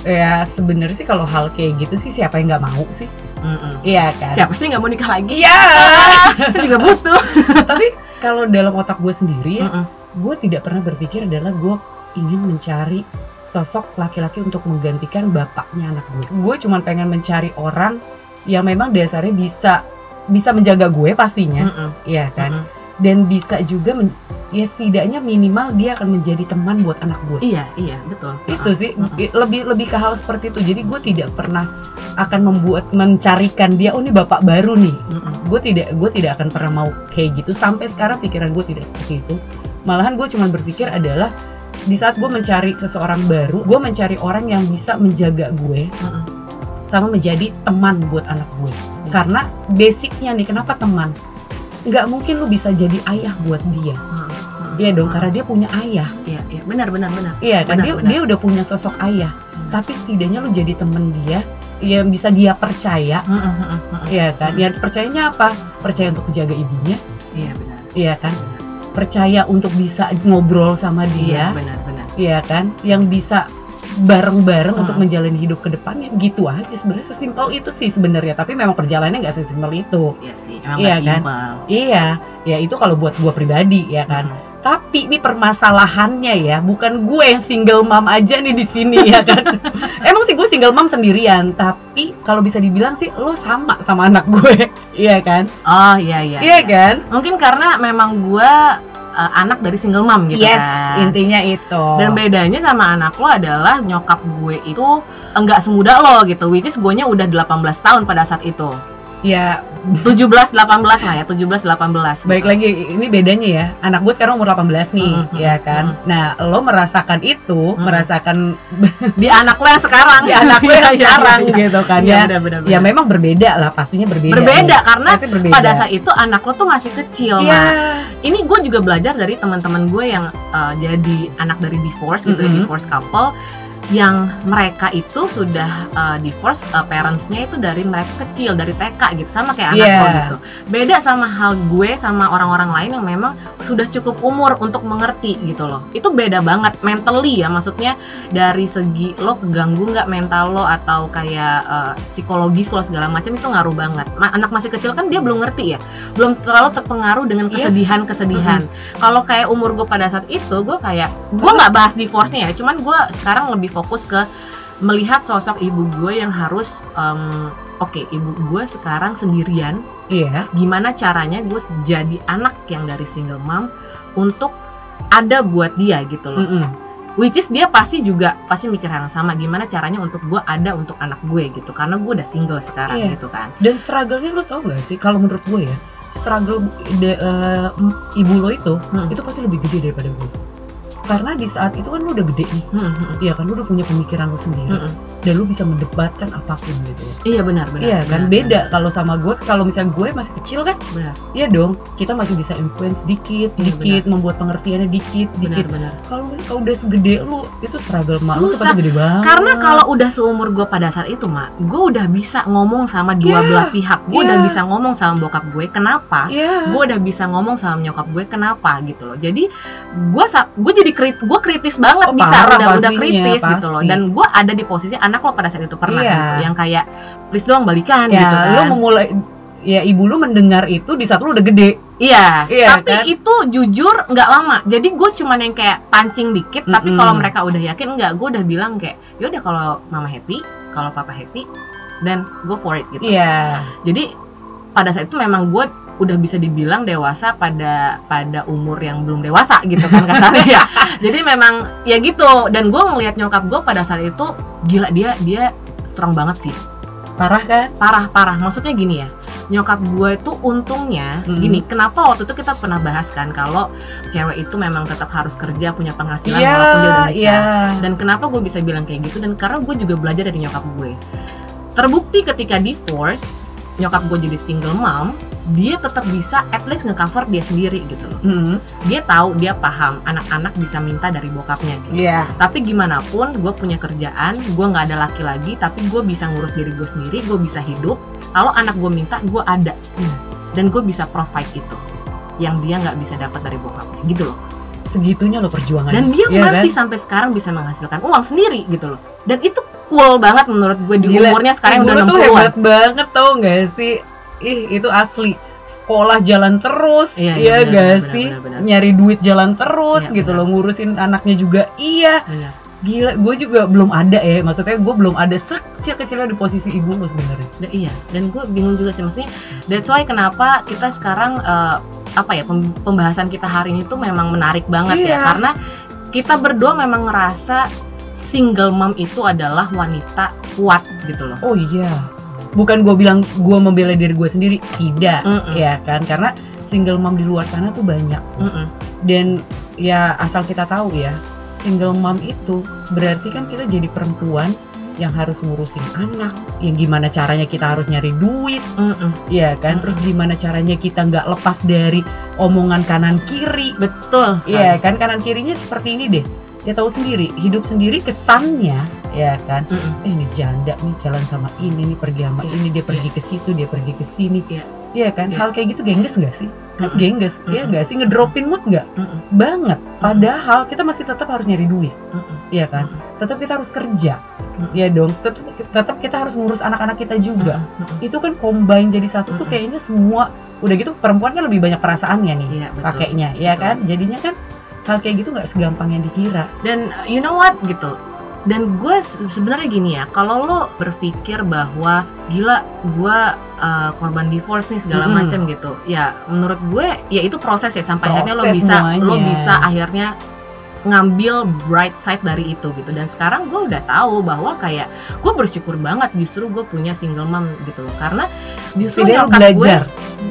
[SPEAKER 3] ya sebenarnya sih kalau hal kayak gitu sih siapa yang nggak mau sih iya kan
[SPEAKER 2] Siapa sih nggak mau nikah lagi?
[SPEAKER 3] Iya.
[SPEAKER 2] Saya juga butuh.
[SPEAKER 3] tapi kalau dalam otak gue sendiri ya
[SPEAKER 2] Mm-mm.
[SPEAKER 3] gue tidak pernah berpikir adalah gue ingin mencari sosok laki-laki untuk menggantikan bapaknya anak gue. Gue cuma pengen mencari orang yang memang dasarnya bisa bisa menjaga gue pastinya,
[SPEAKER 2] Mm-mm.
[SPEAKER 3] iya kan?
[SPEAKER 2] Mm-mm.
[SPEAKER 3] Dan bisa juga men- ya setidaknya minimal dia akan menjadi teman buat anak gue.
[SPEAKER 2] Iya iya betul.
[SPEAKER 3] Itu sih
[SPEAKER 2] Mm-mm.
[SPEAKER 3] i- lebih lebih ke hal seperti itu. Jadi gue tidak pernah akan membuat mencarikan dia oh ini bapak baru nih.
[SPEAKER 2] Mm-mm.
[SPEAKER 3] Gue tidak gue tidak akan pernah mau kayak gitu sampai sekarang pikiran gue tidak seperti itu. Malahan gue cuma berpikir adalah di saat gue mencari seseorang baru, gue mencari orang yang bisa menjaga gue
[SPEAKER 2] Mm-mm.
[SPEAKER 3] Sama menjadi teman buat anak gue.
[SPEAKER 2] Hmm.
[SPEAKER 3] Karena basicnya nih kenapa teman? Nggak mungkin lu bisa jadi ayah buat dia.
[SPEAKER 2] Mm-mm.
[SPEAKER 3] Iya dong,
[SPEAKER 2] Mm-mm.
[SPEAKER 3] karena dia punya ayah.
[SPEAKER 2] Iya, iya, benar, benar, benar.
[SPEAKER 3] Iya kan
[SPEAKER 2] Benar,
[SPEAKER 3] dia
[SPEAKER 2] benar.
[SPEAKER 3] dia udah punya sosok ayah.
[SPEAKER 2] Hmm.
[SPEAKER 3] Tapi setidaknya lu jadi temen dia yang bisa dia percaya.
[SPEAKER 2] Mm, mm, mm, mm, mm.
[SPEAKER 3] Iya kan? Ya percayanya apa? Percaya untuk menjaga ibunya,
[SPEAKER 2] Iya, benar.
[SPEAKER 3] iya kan? Percaya untuk bisa ngobrol sama
[SPEAKER 2] Iya,
[SPEAKER 3] dia,
[SPEAKER 2] benar, benar.
[SPEAKER 3] iya kan? Yang bisa bareng-bareng
[SPEAKER 2] Hmm.
[SPEAKER 3] untuk menjalani hidup ke depannya gitu aja sebenarnya sesimpel itu sih sebenarnya tapi memang perjalanannya nggak sesimpel itu
[SPEAKER 2] Iya sih, emang
[SPEAKER 3] Iya, kan?
[SPEAKER 2] simpel.
[SPEAKER 3] iya ya itu kalau buat gua pribadi ya kan
[SPEAKER 2] Mm.
[SPEAKER 3] tapi ini permasalahannya ya bukan gue yang single mom aja nih di sini ya kan emang sih gue single mom sendirian tapi kalau bisa dibilang sih lo sama sama anak gue iya kan
[SPEAKER 2] Oh, iya, iya.
[SPEAKER 3] iya kan
[SPEAKER 2] Mungkin karena memang gua uh, anak dari single mom gitu
[SPEAKER 3] yes
[SPEAKER 2] kan.
[SPEAKER 3] intinya itu
[SPEAKER 2] Dan bedanya sama anak lo adalah nyokap gue itu enggak semuda lo gitu, which is gue udah 18 tahun pada saat itu.
[SPEAKER 3] ya
[SPEAKER 2] 17 18 lah ya, 17 18.
[SPEAKER 3] baik lagi ini bedanya ya anak gue sekarang umur 18 nih
[SPEAKER 2] Mm, mm,
[SPEAKER 3] ya kan nah lo merasakan itu
[SPEAKER 2] Mm.
[SPEAKER 3] merasakan
[SPEAKER 2] di anak lo yang sekarang.
[SPEAKER 3] di anak lo yang
[SPEAKER 2] Iya, iya,
[SPEAKER 3] sekarang
[SPEAKER 2] iya.
[SPEAKER 3] gitu kan
[SPEAKER 2] Iya,
[SPEAKER 3] ya
[SPEAKER 2] benar, benar,
[SPEAKER 3] ya memang berbeda lah pastinya berbeda
[SPEAKER 2] berbeda
[SPEAKER 3] nih.
[SPEAKER 2] karena
[SPEAKER 3] Pasti berbeda
[SPEAKER 2] pada saat itu anak lo tuh masih kecil
[SPEAKER 3] Iya.
[SPEAKER 2] Mak. ini gue juga belajar dari teman-teman gue yang uh, jadi anak dari divorce gitu
[SPEAKER 3] Mm-mm.
[SPEAKER 2] divorce couple yang mereka itu sudah uh, divorce uh, parentsnya itu dari mereka kecil dari TK gitu. Sama kayak anak
[SPEAKER 3] Iya.
[SPEAKER 2] lo gitu. Beda sama hal gue sama orang-orang lain yang memang sudah cukup umur untuk mengerti gitu loh. Itu beda banget mentally ya. Maksudnya dari segi lo keganggu nggak mental lo atau kayak uh, psikologis lo segala macam itu ngaruh banget. Ma- anak masih kecil kan dia belum ngerti ya. Belum terlalu terpengaruh dengan
[SPEAKER 3] Yes.
[SPEAKER 2] kesedihan-kesedihan. Kalau kayak umur gue pada saat itu, gue kayak gue nggak bahas divorce-nya ya, cuman gue sekarang lebih fokus ke melihat sosok ibu gue yang harus, em, oke, ibu gue sekarang sendirian,
[SPEAKER 3] iya
[SPEAKER 2] gimana caranya gue jadi anak yang dari single mom untuk ada buat dia gitu loh.
[SPEAKER 3] Mm-mm.
[SPEAKER 2] Which is dia pasti juga pasti mikir hal yang sama, gimana caranya untuk gue ada untuk anak gue gitu, karena gue udah single sekarang
[SPEAKER 3] Iya.
[SPEAKER 2] gitu kan.
[SPEAKER 3] dan struggle-nya lo tau gak sih kalau menurut gue ya struggle de- m- ibu lo itu
[SPEAKER 2] Hmm.
[SPEAKER 3] itu pasti lebih gede daripada gue karena di saat itu kan lo udah gede nih
[SPEAKER 2] Hmm, hmm,
[SPEAKER 3] Iya kan lu udah punya pemikiran lu sendiri
[SPEAKER 2] hmm, hmm.
[SPEAKER 3] dan lu bisa mendebatkan apa pun gitu.
[SPEAKER 2] Iya benar benar.
[SPEAKER 3] Iya kan
[SPEAKER 2] benar,
[SPEAKER 3] beda kalau sama gue kalau misalnya gue masih kecil kan
[SPEAKER 2] Benar.
[SPEAKER 3] iya dong kita masih bisa influence dikit
[SPEAKER 2] Iya,
[SPEAKER 3] dikit membuat pengertiannya dikit
[SPEAKER 2] Benar
[SPEAKER 3] dikit.
[SPEAKER 2] benar.
[SPEAKER 3] Kalau kalau udah segede lu itu struggle mak lu gede banget.
[SPEAKER 2] Karena kalau udah seumur gue pada saat itu, Mak, gue udah bisa ngomong sama dua
[SPEAKER 3] Iya,
[SPEAKER 2] belah pihak. Gue udah
[SPEAKER 3] iya.
[SPEAKER 2] bisa ngomong sama bokap gue kenapa.
[SPEAKER 3] Iya.
[SPEAKER 2] Gue udah bisa ngomong sama nyokap gue kenapa gitu loh. Jadi gue gue jadi krit gue kritis banget
[SPEAKER 3] Oh,
[SPEAKER 2] bisa
[SPEAKER 3] parah
[SPEAKER 2] udah udah
[SPEAKER 3] pastinya,
[SPEAKER 2] kritis gitu loh
[SPEAKER 3] pasti.
[SPEAKER 2] dan gue ada di posisi anak lo pada saat itu pernah
[SPEAKER 3] Iya.
[SPEAKER 2] gitu yang kayak please dong balikan
[SPEAKER 3] ya
[SPEAKER 2] gitu kan
[SPEAKER 3] lu memulai ya ibu lu mendengar itu di saat lu udah gede
[SPEAKER 2] Iya,
[SPEAKER 3] Iya,
[SPEAKER 2] tapi
[SPEAKER 3] kan?
[SPEAKER 2] itu jujur nggak lama. Jadi gue cuman yang kayak pancing dikit. Tapi
[SPEAKER 3] Mm-mm.
[SPEAKER 2] kalau mereka udah yakin nggak, gue udah bilang kayak, yaudah kalau mama happy, kalau papa happy, dan go for it gitu.
[SPEAKER 3] iya
[SPEAKER 2] Jadi pada saat itu memang gue udah bisa dibilang dewasa pada pada umur yang belum dewasa gitu kan kasarnya ya. Jadi memang ya gitu. Dan gue ngelihat nyokap gue pada saat itu gila dia dia strong banget sih.
[SPEAKER 3] Parah kan?
[SPEAKER 2] Parah parah. Maksudnya gini ya nyokap gue itu untungnya
[SPEAKER 3] Hmm.
[SPEAKER 2] gini kenapa waktu itu kita pernah bahas kan kalau cewek itu memang tetap harus kerja punya penghasilan
[SPEAKER 3] iya
[SPEAKER 2] walaupun dia udah nikah.
[SPEAKER 3] iya.
[SPEAKER 2] Dan kenapa gue bisa bilang kayak gitu? Dan karena gue juga belajar dari nyokap gue. Terbukti ketika divorce nyokap gue jadi single mom dia tetap bisa at least ngecover dia sendiri gitu loh.
[SPEAKER 3] Hmm,
[SPEAKER 2] dia tahu dia paham anak-anak bisa minta dari bokapnya gitu.
[SPEAKER 3] Iya.
[SPEAKER 2] Tapi gimana pun gue punya kerjaan gue nggak ada laki lagi tapi gue bisa ngurus diri gue sendiri gue bisa hidup. Kalau anak gue minta gue ada. Dan gue bisa provide itu yang dia nggak bisa dapat dari bokapnya gitu loh.
[SPEAKER 3] Segitunya lo perjuangan
[SPEAKER 2] dan dia
[SPEAKER 3] Iya
[SPEAKER 2] masih
[SPEAKER 3] kan?
[SPEAKER 2] sampai sekarang bisa menghasilkan uang sendiri gitu loh. Dan itu cool banget menurut gue di
[SPEAKER 3] Gila,
[SPEAKER 2] umurnya sekarang
[SPEAKER 3] Ibu
[SPEAKER 2] udah
[SPEAKER 3] lu tuh
[SPEAKER 2] 60-an
[SPEAKER 3] hebat banget tau gak sih? Ih itu asli. Sekolah jalan terus
[SPEAKER 2] Iya, iya,
[SPEAKER 3] iya
[SPEAKER 2] benar,
[SPEAKER 3] gak
[SPEAKER 2] benar,
[SPEAKER 3] sih?
[SPEAKER 2] benar, benar.
[SPEAKER 3] nyari duit jalan terus
[SPEAKER 2] Iya,
[SPEAKER 3] gitu loh ngurusin anaknya juga. Iya.
[SPEAKER 2] Benar.
[SPEAKER 3] gila gue juga belum ada ya maksudnya gue belum ada sekecil kecilnya di posisi ibu lo sebenarnya.
[SPEAKER 2] Da- iya dan gue bingung juga sih maksudnya that's why kenapa kita sekarang eh, apa ya pem- pembahasan kita hari ini tuh memang menarik banget ya.
[SPEAKER 3] Iya.
[SPEAKER 2] karena kita berdua memang ngerasa single mom itu adalah wanita kuat gitu loh
[SPEAKER 3] oh iya bukan gue bilang gue membela diri gue sendiri tidak
[SPEAKER 2] Mm-mm.
[SPEAKER 3] ya kan karena single mom di luar sana tuh banyak
[SPEAKER 2] Mm-mm.
[SPEAKER 3] dan ya asal kita tahu ya single mom itu berarti kan kita jadi perempuan yang harus ngurusin anak yang gimana caranya kita harus nyari duit
[SPEAKER 2] Mm-mm.
[SPEAKER 3] ya kan
[SPEAKER 2] Mm.
[SPEAKER 3] terus gimana caranya kita nggak lepas dari omongan kanan kiri
[SPEAKER 2] betul.
[SPEAKER 3] Iya kan kanan kirinya seperti ini deh ya tahu sendiri hidup sendiri kesannya ya kan
[SPEAKER 2] Mm-mm.
[SPEAKER 3] eh ini janda nih jalan sama ini nih pergi sama ini dia pergi ke situ dia pergi ke sini
[SPEAKER 2] Iya.
[SPEAKER 3] Iya kan
[SPEAKER 2] Iya.
[SPEAKER 3] hal kayak gitu gengges nggak sih kan
[SPEAKER 2] Mm-mm.
[SPEAKER 3] gengges ya
[SPEAKER 2] Mm-mm.
[SPEAKER 3] nggak sih ngedropin mood nggak
[SPEAKER 2] Mm-mm.
[SPEAKER 3] banget padahal kita masih tetap harus nyari duit
[SPEAKER 2] Mm-mm.
[SPEAKER 3] Iya kan tetap kita harus kerja
[SPEAKER 2] Mm.
[SPEAKER 3] ya dong tetap tetap kita harus ngurus anak-anak kita juga
[SPEAKER 2] Mm-mm.
[SPEAKER 3] itu kan combine jadi satu tuh
[SPEAKER 2] Mm-mm.
[SPEAKER 3] kayaknya semua udah gitu perempuan kan lebih banyak perasaannya nih
[SPEAKER 2] betul
[SPEAKER 3] pakainya ya
[SPEAKER 2] Betul.
[SPEAKER 3] kan jadinya kan hal kayak gitu nggak segampang yang dikira.
[SPEAKER 2] Dan you know what gitu. Dan gue se- sebenarnya gini ya kalau lo berpikir bahwa gila gue uh, korban divorce nih segala
[SPEAKER 3] Mm-mm.
[SPEAKER 2] macam gitu ya menurut gue ya itu proses ya sampai akhirnya lo
[SPEAKER 3] Proses
[SPEAKER 2] bisa
[SPEAKER 3] semuanya.
[SPEAKER 2] lo bisa akhirnya ngambil bright side dari itu gitu. Dan sekarang gue udah tahu bahwa kayak gue bersyukur banget justru gue punya single mom gitu loh. Karena justru
[SPEAKER 3] Jadi
[SPEAKER 2] nyokap
[SPEAKER 3] belajar?
[SPEAKER 2] gue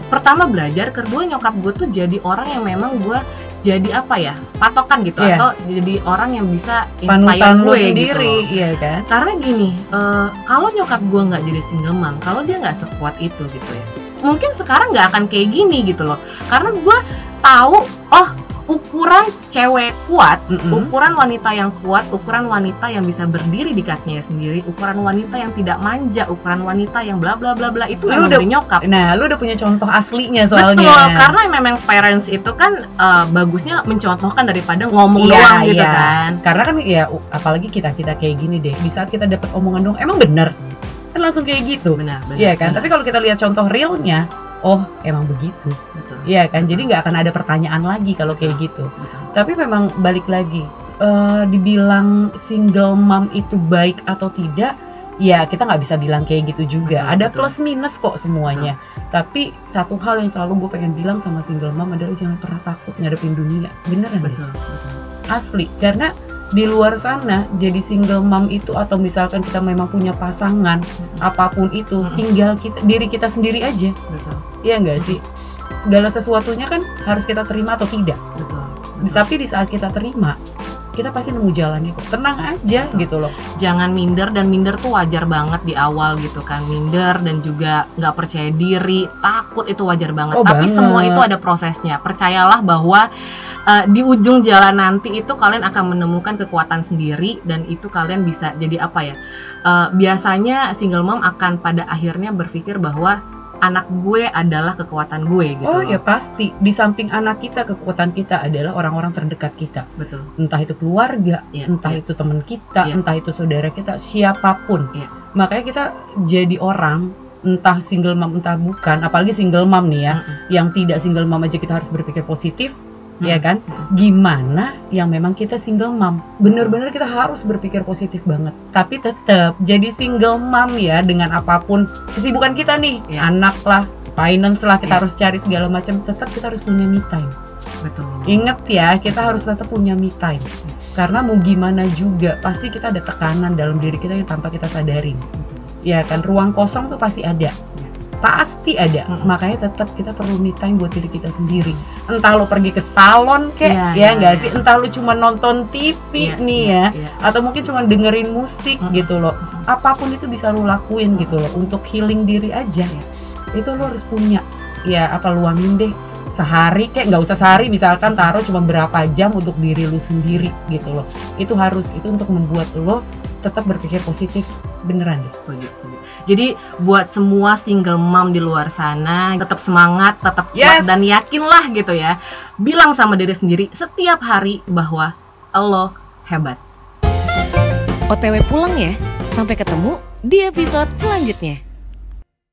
[SPEAKER 2] pertama belajar kedua nyokap gue tuh jadi orang yang memang gue jadi apa ya patokan gitu
[SPEAKER 3] Iya.
[SPEAKER 2] atau jadi orang yang bisa inspire gue gitu
[SPEAKER 3] sendiri
[SPEAKER 2] loh.
[SPEAKER 3] iya kan
[SPEAKER 2] karena gini eh, kalau nyokap gue nggak jadi single mom kalau dia nggak sekuat itu gitu ya mungkin sekarang nggak akan kayak gini gitu loh karena gue tahu oh ukuran cewek kuat
[SPEAKER 3] Mm-mm.
[SPEAKER 2] ukuran wanita yang kuat, ukuran wanita yang bisa berdiri di kakinya sendiri, ukuran wanita yang tidak manja, ukuran wanita yang bla bla bla bla itu
[SPEAKER 3] Lu
[SPEAKER 2] memang
[SPEAKER 3] udah-
[SPEAKER 2] dari nyokap.
[SPEAKER 3] nah lu udah punya contoh aslinya soalnya
[SPEAKER 2] Betul, karena memang parents itu kan eh, bagusnya mencontohkan daripada ngomong
[SPEAKER 3] Iya,
[SPEAKER 2] doang gitu
[SPEAKER 3] iya.
[SPEAKER 2] kan.
[SPEAKER 3] karena kan ya apalagi kita kita kayak gini deh di saat kita dapat omongan dong emang bener kan langsung kayak gitu
[SPEAKER 2] Benar, benar.
[SPEAKER 3] iya kan
[SPEAKER 2] benar,
[SPEAKER 3] tapi kalau kita lihat contoh realnya oh emang begitu
[SPEAKER 2] betul.
[SPEAKER 3] Iya kan? Jadi nggak akan ada pertanyaan lagi kalau kayak gitu.
[SPEAKER 2] Betul.
[SPEAKER 3] tapi memang balik lagi eh, dibilang single mom itu baik atau tidak ya kita nggak bisa bilang kayak gitu juga.
[SPEAKER 2] Betul,
[SPEAKER 3] ada
[SPEAKER 2] betul.
[SPEAKER 3] plus minus kok semuanya. Tapi satu hal yang selalu gue pengen bilang sama single mom adalah jangan pernah takut ngadepin dunia. Beneran deh.
[SPEAKER 2] Betul, betul.
[SPEAKER 3] asli. Karena di luar sana jadi single mom itu atau misalkan kita memang punya pasangan apa pun
[SPEAKER 2] itu
[SPEAKER 3] tinggal kita diri kita sendiri aja.
[SPEAKER 2] Betul,
[SPEAKER 3] Iya enggak sih segala sesuatunya kan harus kita terima atau tidak
[SPEAKER 2] betul.
[SPEAKER 3] tapi di saat kita terima kita pasti nemu jalannya kok tenang aja gitu loh
[SPEAKER 2] Jangan minder dan minder tuh wajar banget di awal gitu kan. Minder dan juga nggak percaya diri, takut itu wajar banget.
[SPEAKER 3] Oh,
[SPEAKER 2] Tapi
[SPEAKER 3] banget.
[SPEAKER 2] semua itu ada prosesnya. Percayalah bahwa eh, di ujung jalan nanti itu kalian akan menemukan kekuatan sendiri dan itu kalian bisa jadi apa ya? eh, biasanya single mom akan pada akhirnya berpikir bahwa anak gue adalah kekuatan gue gitu
[SPEAKER 3] Oh ya pasti. Di samping anak kita, kekuatan kita adalah orang-orang terdekat kita.
[SPEAKER 2] betul
[SPEAKER 3] Entah itu keluarga,
[SPEAKER 2] Iya,
[SPEAKER 3] entah
[SPEAKER 2] iya.
[SPEAKER 3] itu teman kita,
[SPEAKER 2] Iya.
[SPEAKER 3] entah itu saudara kita, siapa pun.
[SPEAKER 2] Iya.
[SPEAKER 3] Makanya kita jadi orang, entah single mom entah bukan, apalagi single mom nih ya,
[SPEAKER 2] Mm-mm.
[SPEAKER 3] yang tidak single mom aja kita harus berpikir positif, ya
[SPEAKER 2] Mm-mm.
[SPEAKER 3] kan? Gimana yang memang kita single mom? Bener-bener kita harus berpikir positif banget. Tapi tetap jadi single mom ya dengan apa pun kesibukan kita nih,
[SPEAKER 2] Iya.
[SPEAKER 3] anak lah, finance lah, kita
[SPEAKER 2] Iya.
[SPEAKER 3] harus cari segala macam. Tetap kita harus punya me time.
[SPEAKER 2] betul
[SPEAKER 3] Ingat ya, kita harus tetap punya me time. Karena mau gimana juga, pasti kita ada tekanan dalam diri kita yang tanpa kita sadarin. Ya kan, ruang kosong tuh pasti ada. Pasti ada.
[SPEAKER 2] Mm-mm.
[SPEAKER 3] Makanya tetap kita perlu me time buat diri kita sendiri. Entah lo pergi ke salon kek,
[SPEAKER 2] Iya,
[SPEAKER 3] ya
[SPEAKER 2] iya,
[SPEAKER 3] nggak
[SPEAKER 2] iya.
[SPEAKER 3] sih? Entah lo cuma nonton TV
[SPEAKER 2] Iya,
[SPEAKER 3] nih
[SPEAKER 2] iya,
[SPEAKER 3] ya.
[SPEAKER 2] iya.
[SPEAKER 3] Atau mungkin cuma dengerin musik
[SPEAKER 2] Mm-mm.
[SPEAKER 3] gitu loh. Apa pun itu bisa lo lakuin gitu loh. Untuk healing diri aja.
[SPEAKER 2] Iya.
[SPEAKER 3] Itu lo harus punya. Ya apa luangin deh sehari kayak nggak usah sehari misalkan taruh cuma berapa jam untuk diri lu sendiri gitu loh itu harus itu untuk membuat lo tetap berpikir positif beneran deh
[SPEAKER 2] setuju, setuju. Jadi buat semua single mom di luar sana tetap semangat, tetap kuat
[SPEAKER 3] Yes.
[SPEAKER 2] dan yakinlah gitu ya. Bilang sama diri sendiri setiap hari bahwa lo hebat.
[SPEAKER 1] OTW pulang ya. Sampai ketemu di episode selanjutnya.